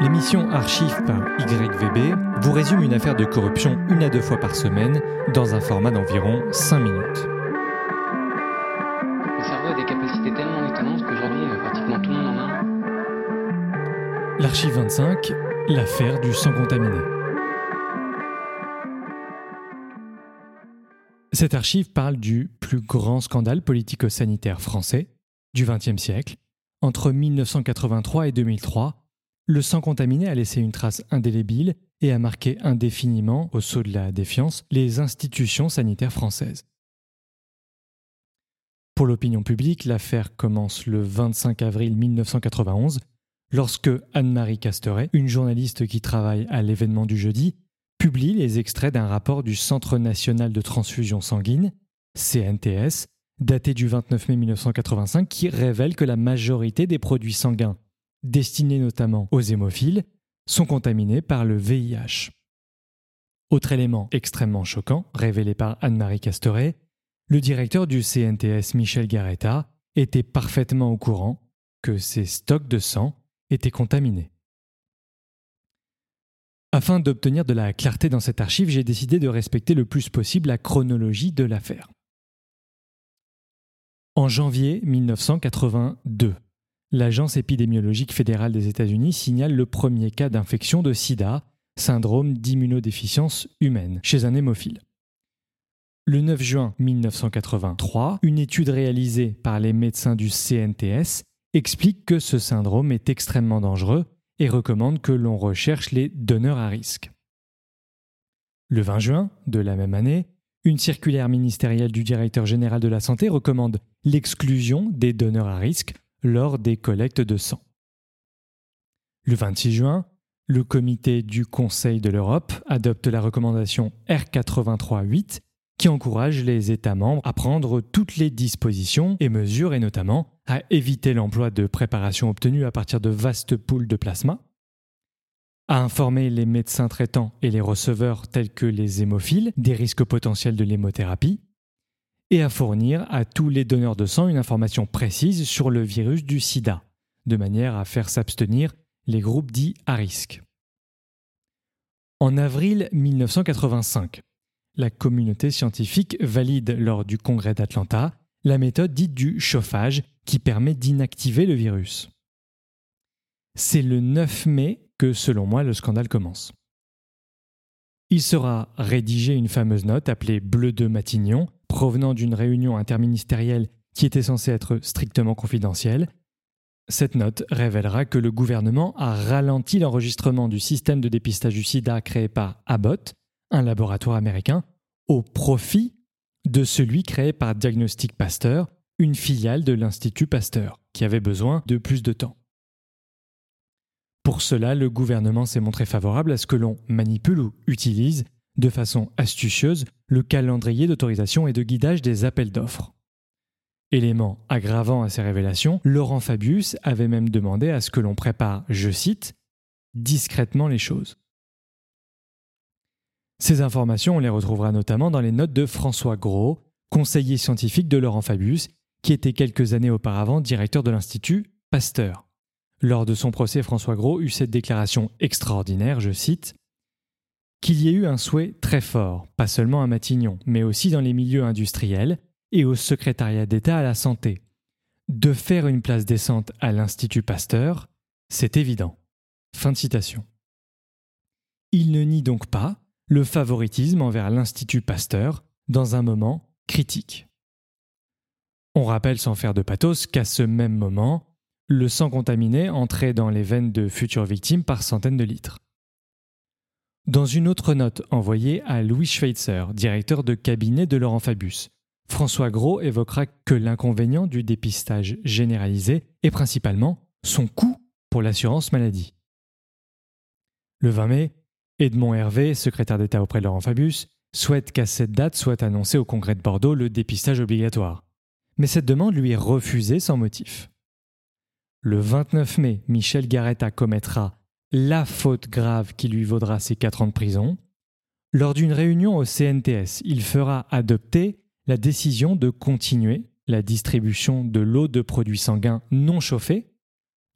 L'émission Archive par YVB vous résume une affaire de corruption une à deux fois par semaine dans un format d'environ 5 minutes. Le cerveau a des capacités tellement étonnantes qu'aujourd'hui, euh, pratiquement tout le monde en a. L'Archive 25, l'affaire du sang contaminé. Cette archive parle du plus grand scandale politico-sanitaire français du XXe siècle. Entre 1983 et 2003, le sang contaminé a laissé une trace indélébile et a marqué indéfiniment, au saut de la défiance, les institutions sanitaires françaises. Pour l'opinion publique, l'affaire commence le 25 avril 1991, lorsque Anne-Marie Casteret, une journaliste qui travaille à l'événement du jeudi, publie les extraits d'un rapport du Centre national de transfusion sanguine, CNTS, daté du 29 mai 1985, qui révèle que la majorité des produits sanguins destinés notamment aux hémophiles, sont contaminés par le VIH. Autre élément extrêmement choquant, révélé par Anne-Marie Casteret, le directeur du CNTS Michel Garetta était parfaitement au courant que ses stocks de sang étaient contaminés. Afin d'obtenir de la clarté dans cette archive, j'ai décidé de respecter le plus possible la chronologie de l'affaire. En janvier 1982, l'Agence épidémiologique fédérale des États-Unis signale le premier cas d'infection de sida, syndrome d'immunodéficience humaine, chez un hémophile. Le 9 juin 1983, une étude réalisée par les médecins du CNTS explique que ce syndrome est extrêmement dangereux et recommande que l'on recherche les donneurs à risque. Le 20 juin de la même année, une circulaire ministérielle du directeur général de la santé recommande l'exclusion des donneurs à risque lors des collectes de sang. Le 26 juin, le comité du Conseil de l'Europe adopte la recommandation R83-8 qui encourage les États membres à prendre toutes les dispositions et mesures et notamment à éviter l'emploi de préparations obtenues à partir de vastes poules de plasma, à informer les médecins traitants et les receveurs tels que les hémophiles des risques potentiels de l'hémothérapie, et à fournir à tous les donneurs de sang une information précise sur le virus du sida, de manière à faire s'abstenir les groupes dits à risque. En avril 1985, la communauté scientifique valide lors du congrès d'Atlanta la méthode dite du chauffage qui permet d'inactiver le virus. C'est le 9 mai que, selon moi, le scandale commence. Il sera rédigé une fameuse note appelée Bleu de Matignon, provenant d'une réunion interministérielle qui était censée être strictement confidentielle. Cette note révélera que le gouvernement a ralenti l'enregistrement du système de dépistage du sida créé par Abbott, un laboratoire américain, au profit de celui créé par Diagnostic Pasteur, une filiale de l'Institut Pasteur, qui avait besoin de plus de temps. Pour cela, le gouvernement s'est montré favorable à ce que l'on manipule ou utilise de façon astucieuse le calendrier d'autorisation et de guidage des appels d'offres. Élément aggravant à ces révélations, Laurent Fabius avait même demandé à ce que l'on prépare, je cite, discrètement les choses. Ces informations, on les retrouvera notamment dans les notes de François Gros, conseiller scientifique de Laurent Fabius, qui était quelques années auparavant directeur de l'Institut Pasteur. Lors de son procès, François Gros eut cette déclaration extraordinaire, je cite, qu'il y ait eu un souhait très fort, pas seulement à Matignon, mais aussi dans les milieux industriels et au secrétariat d'État à la santé. De faire une place décente à l'Institut Pasteur, c'est évident. Fin de citation. Il ne nie donc pas le favoritisme envers l'Institut Pasteur dans un moment critique. On rappelle sans faire de pathos qu'à ce même moment, le sang contaminé entrait dans les veines de futures victimes par centaines de litres. Dans une autre note envoyée à Louis Schweitzer, directeur de cabinet de Laurent Fabius, François Gros évoquera que l'inconvénient du dépistage généralisé est principalement son coût pour l'assurance maladie. Le 20 mai, Edmond Hervé, secrétaire d'État auprès de Laurent Fabius, souhaite qu'à cette date soit annoncé au Congrès de Bordeaux le dépistage obligatoire. Mais cette demande lui est refusée sans motif. Le 29 mai, Michel Garetta commettra la faute grave qui lui vaudra ses 4 ans de prison. Lors d'une réunion au CNTS, il fera adopter la décision de continuer la distribution de l'eau de produits sanguins non chauffés,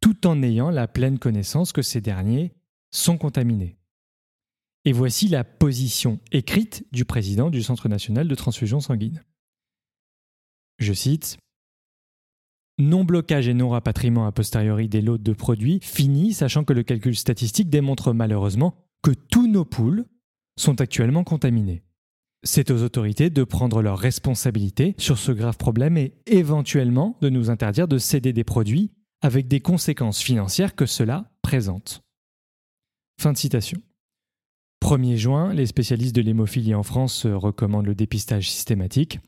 tout en ayant la pleine connaissance que ces derniers sont contaminés. Et voici la position écrite du président du Centre national de transfusion sanguine. Je cite Non-blocage et non-rapatriement a posteriori des lots de produits finis, sachant que le calcul statistique démontre malheureusement que tous nos poules sont actuellement contaminés. C'est aux autorités de prendre leurs responsabilités sur ce grave problème et éventuellement de nous interdire de céder des produits avec des conséquences financières que cela présente. Fin de citation. 1er juin, les spécialistes de l'hémophilie en France recommandent le dépistage systématique.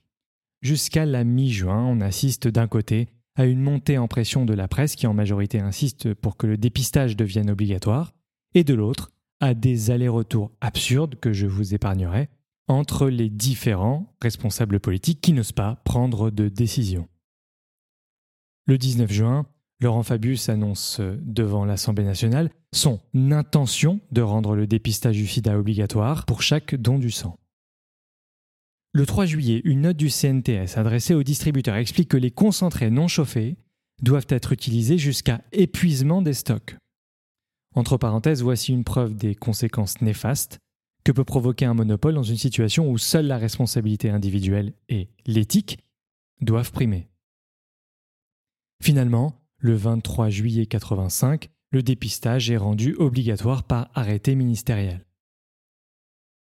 Jusqu'à la mi-juin, on assiste d'un côté à une montée en pression de la presse qui en majorité insiste pour que le dépistage devienne obligatoire, et de l'autre à des allers-retours absurdes que je vous épargnerai entre les différents responsables politiques qui n'osent pas prendre de décision. Le 19 juin, Laurent Fabius annonce devant l'Assemblée nationale son intention de rendre le dépistage du sida obligatoire pour chaque don du sang. Le 3 juillet, une note du CNTS adressée aux distributeurs explique que les concentrés non chauffés doivent être utilisés jusqu'à épuisement des stocks. Entre parenthèses, voici une preuve des conséquences néfastes que peut provoquer un monopole dans une situation où seule la responsabilité individuelle et l'éthique doivent primer. Finalement, le 23 juillet 85, le dépistage est rendu obligatoire par arrêté ministériel.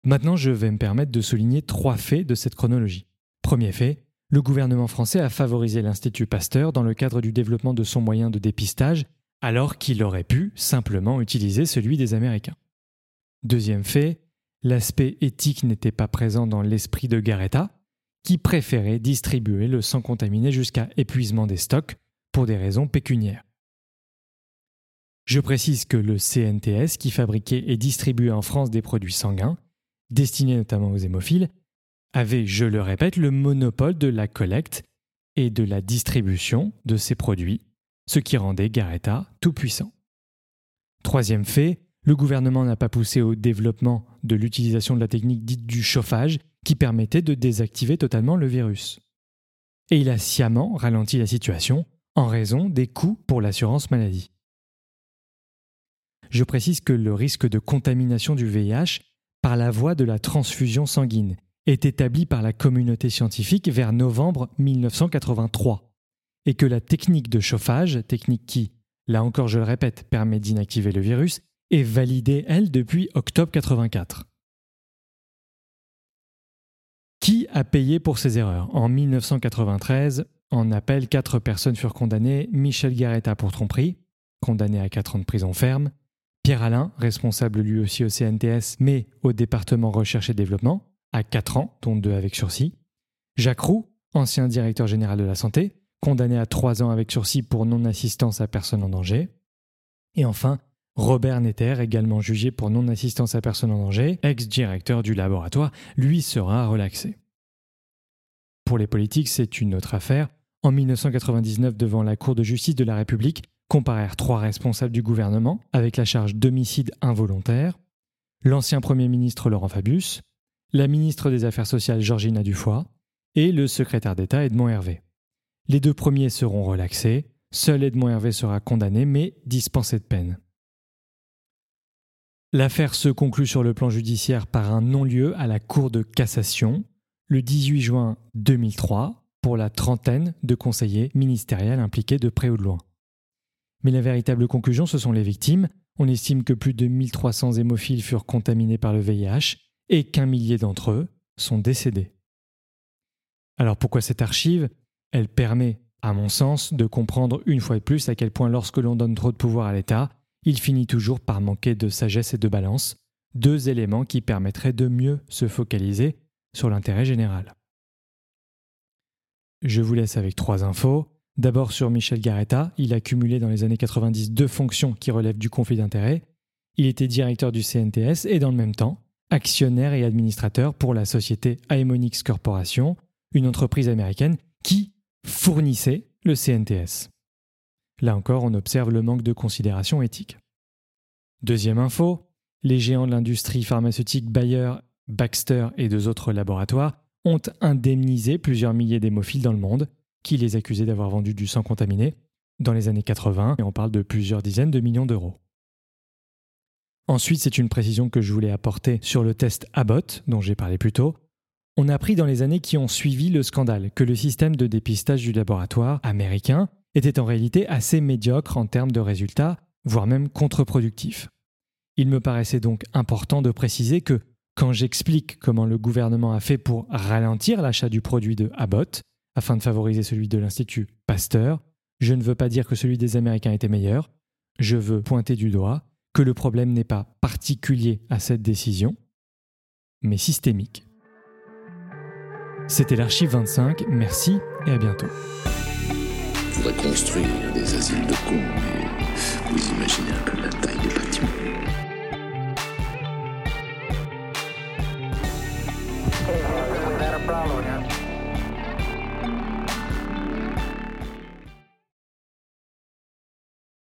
Maintenant, je vais me permettre de souligner trois faits de cette chronologie. Premier fait, le gouvernement français a favorisé l'Institut Pasteur dans le cadre du développement de son moyen de dépistage, alors qu'il aurait pu simplement utiliser celui des Américains. Deuxième fait, l'aspect éthique n'était pas présent dans l'esprit de Garetta, qui préférait distribuer le sang contaminé jusqu'à épuisement des stocks pour des raisons pécuniaires. Je précise que le CNTS, qui fabriquait et distribuait en France des produits sanguins, destinés notamment aux hémophiles, avait, je le répète, le monopole de la collecte et de la distribution de ces produits, ce qui rendait Garetta tout puissant. Troisième fait, le gouvernement n'a pas poussé au développement de l'utilisation de la technique dite du chauffage qui permettait de désactiver totalement le virus. Et il a sciemment ralenti la situation en raison des coûts pour l'assurance maladie. Je précise que le risque de contamination du VIH la voie de la transfusion sanguine est établi par la communauté scientifique vers novembre 1983 et que la technique de chauffage, technique qui, là encore je le répète, permet d'inactiver le virus, est validée, elle, depuis octobre 84. Qui a payé pour ces erreurs? En 1993, en appel, quatre personnes furent condamnées. Michel Garetta pour tromperie, condamné à 4 ans de prison ferme. Pierre Alain, responsable lui aussi au CNTS, mais au département recherche et développement, à 4 ans, dont 2 avec sursis. Jacques Roux, ancien directeur général de la santé, condamné à 3 ans avec sursis pour non-assistance à personne en danger. Et enfin, Robert Netter, également jugé pour non-assistance à personne en danger, ex-directeur du laboratoire, lui sera relaxé. Pour les politiques, c'est une autre affaire. En 1999, devant la Cour de justice de la République, comparèrent trois responsables du gouvernement avec la charge d'homicide involontaire, l'ancien Premier ministre Laurent Fabius, la ministre des Affaires sociales Georgina Dufoy et le secrétaire d'État Edmond Hervé. Les deux premiers seront relaxés, seul Edmond Hervé sera condamné mais dispensé de peine. L'affaire se conclut sur le plan judiciaire par un non-lieu à la Cour de cassation le 18 juin 2003 pour la trentaine de conseillers ministériels impliqués de près ou de loin. Mais la véritable conclusion, ce sont les victimes. On estime que plus de 1300 hémophiles furent contaminés par le VIH et qu'un millier d'entre eux sont décédés. Alors pourquoi cette archive? Elle permet, à mon sens, de comprendre une fois de plus à quel point lorsque l'on donne trop de pouvoir à l'État, il finit toujours par manquer de sagesse et de balance, deux éléments qui permettraient de mieux se focaliser sur l'intérêt général. Je vous laisse avec trois infos. D'abord sur Michel Garetta, il a cumulé dans les années 90 deux fonctions qui relèvent du conflit d'intérêts. Il était directeur du CNTS et dans le même temps, actionnaire et administrateur pour la société Aemonix Corporation, une entreprise américaine qui fournissait le CNTS. Là encore, on observe le manque de considération éthique. Deuxième info, les géants de l'industrie pharmaceutique Bayer, Baxter et deux autres laboratoires ont indemnisé plusieurs milliers d'hémophiles dans le monde qui les accusaient d'avoir vendu du sang contaminé, dans les années 80, et on parle de plusieurs dizaines de millions d'euros. Ensuite, c'est une précision que je voulais apporter sur le test Abbott, dont j'ai parlé plus tôt. On a appris dans les années qui ont suivi le scandale que le système de dépistage du laboratoire américain était en réalité assez médiocre en termes de résultats, voire même contre-productif. Il me paraissait donc important de préciser que quand j'explique comment le gouvernement a fait pour ralentir l'achat du produit de Abbott, afin de favoriser celui de l'Institut Pasteur. Je ne veux pas dire que celui des Américains était meilleur. Je veux pointer du doigt que le problème n'est pas particulier à cette décision, mais systémique. C'était l'Archive 25, merci et à bientôt. Vous imaginez un la taille des bâtiments.